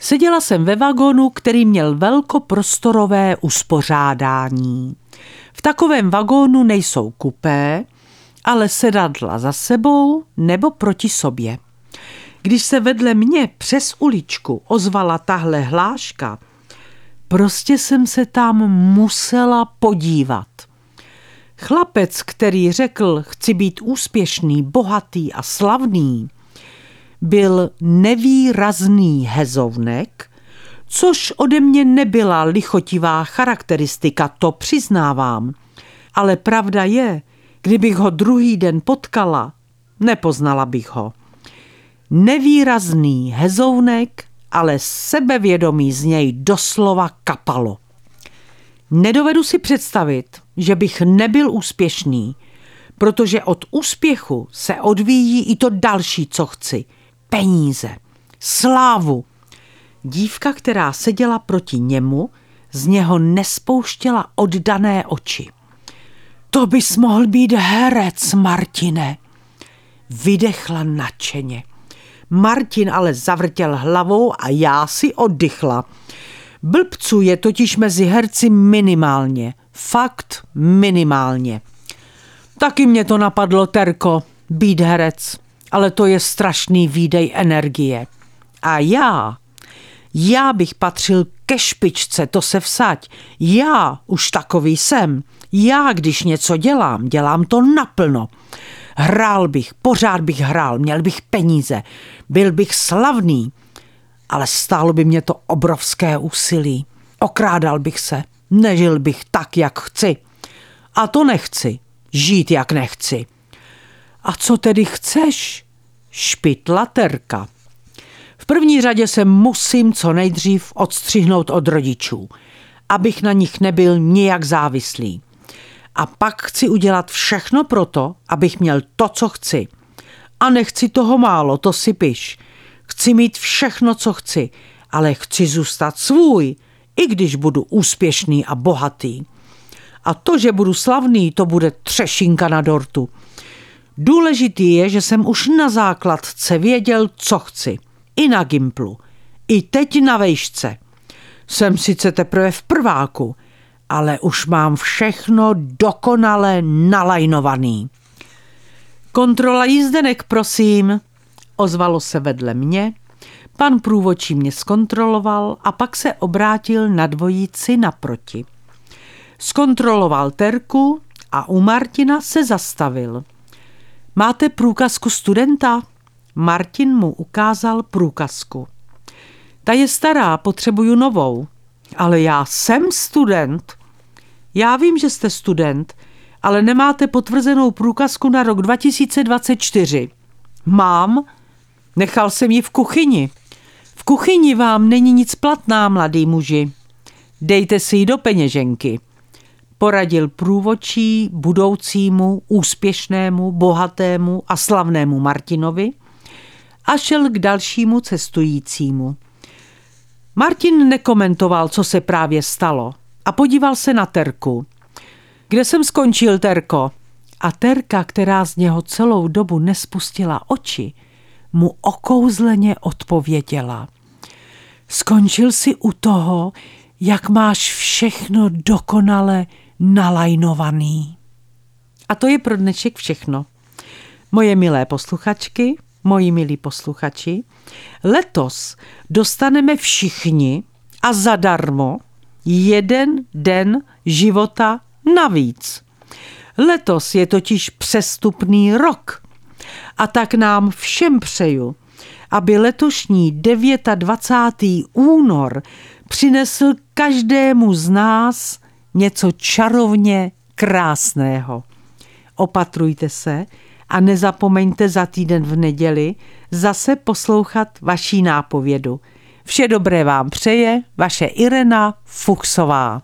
Seděla jsem ve vagonu, který měl velkoprostorové uspořádání. V takovém vagónu nejsou kupé, ale sedadla za sebou nebo proti sobě. Když se vedle mě přes uličku ozvala tahle hláška, prostě jsem se tam musela podívat. Chlapec, který řekl, chci být úspěšný, bohatý a slavný, byl nevýrazný hezovnek, což ode mě nebyla lichotivá charakteristika, to přiznávám. Ale pravda je, kdybych ho druhý den potkala, nepoznala bych ho. Nevýrazný hezounek, ale sebevědomí z něj doslova kapalo. Nedovedu si představit, že bych nebyl úspěšný, protože od úspěchu se odvíjí i to další, co chci – peníze, slávu. Dívka, která seděla proti němu, z něho nespouštěla oddané oči. To bys mohl být herec, Martine. Vydechla nadšeně. Martin ale zavrtěl hlavou a já si oddychla. Blbců je totiž mezi herci minimálně. Fakt minimálně. Taky mě to napadlo, Terko, být herec ale to je strašný výdej energie. A já, já bych patřil ke špičce, to se vsaď. Já už takový jsem. Já, když něco dělám, dělám to naplno. Hrál bych, pořád bych hrál, měl bych peníze, byl bych slavný, ale stálo by mě to obrovské úsilí. Okrádal bych se, nežil bych tak, jak chci. A to nechci, žít, jak nechci. A co tedy chceš? Špitla Terka. V první řadě se musím co nejdřív odstřihnout od rodičů, abych na nich nebyl nijak závislý. A pak chci udělat všechno proto, abych měl to, co chci. A nechci toho málo, to si piš. Chci mít všechno, co chci, ale chci zůstat svůj, i když budu úspěšný a bohatý. A to, že budu slavný, to bude třešinka na dortu. Důležitý je, že jsem už na základce věděl, co chci. I na Gimplu. I teď na vejšce. Jsem sice teprve v prváku, ale už mám všechno dokonale nalajnovaný. Kontrola jízdenek, prosím, ozvalo se vedle mě. Pan průvočí mě zkontroloval a pak se obrátil na dvojici naproti. Zkontroloval terku a u Martina se zastavil. Máte průkazku studenta? Martin mu ukázal průkazku. Ta je stará, potřebuju novou. Ale já jsem student. Já vím, že jste student, ale nemáte potvrzenou průkazku na rok 2024. Mám. Nechal jsem ji v kuchyni. V kuchyni vám není nic platná, mladý muži. Dejte si ji do peněženky poradil průvočí budoucímu, úspěšnému, bohatému a slavnému Martinovi a šel k dalšímu cestujícímu. Martin nekomentoval, co se právě stalo a podíval se na Terku. Kde jsem skončil, Terko? A Terka, která z něho celou dobu nespustila oči, mu okouzleně odpověděla. Skončil si u toho, jak máš všechno dokonale nalajnovaný. A to je pro dnešek všechno. Moje milé posluchačky, moji milí posluchači, letos dostaneme všichni a zadarmo jeden den života navíc. Letos je totiž přestupný rok. A tak nám všem přeju, aby letošní 29. únor přinesl každému z nás něco čarovně krásného. Opatrujte se a nezapomeňte za týden v neděli zase poslouchat vaší nápovědu. Vše dobré vám přeje vaše Irena Fuchsová.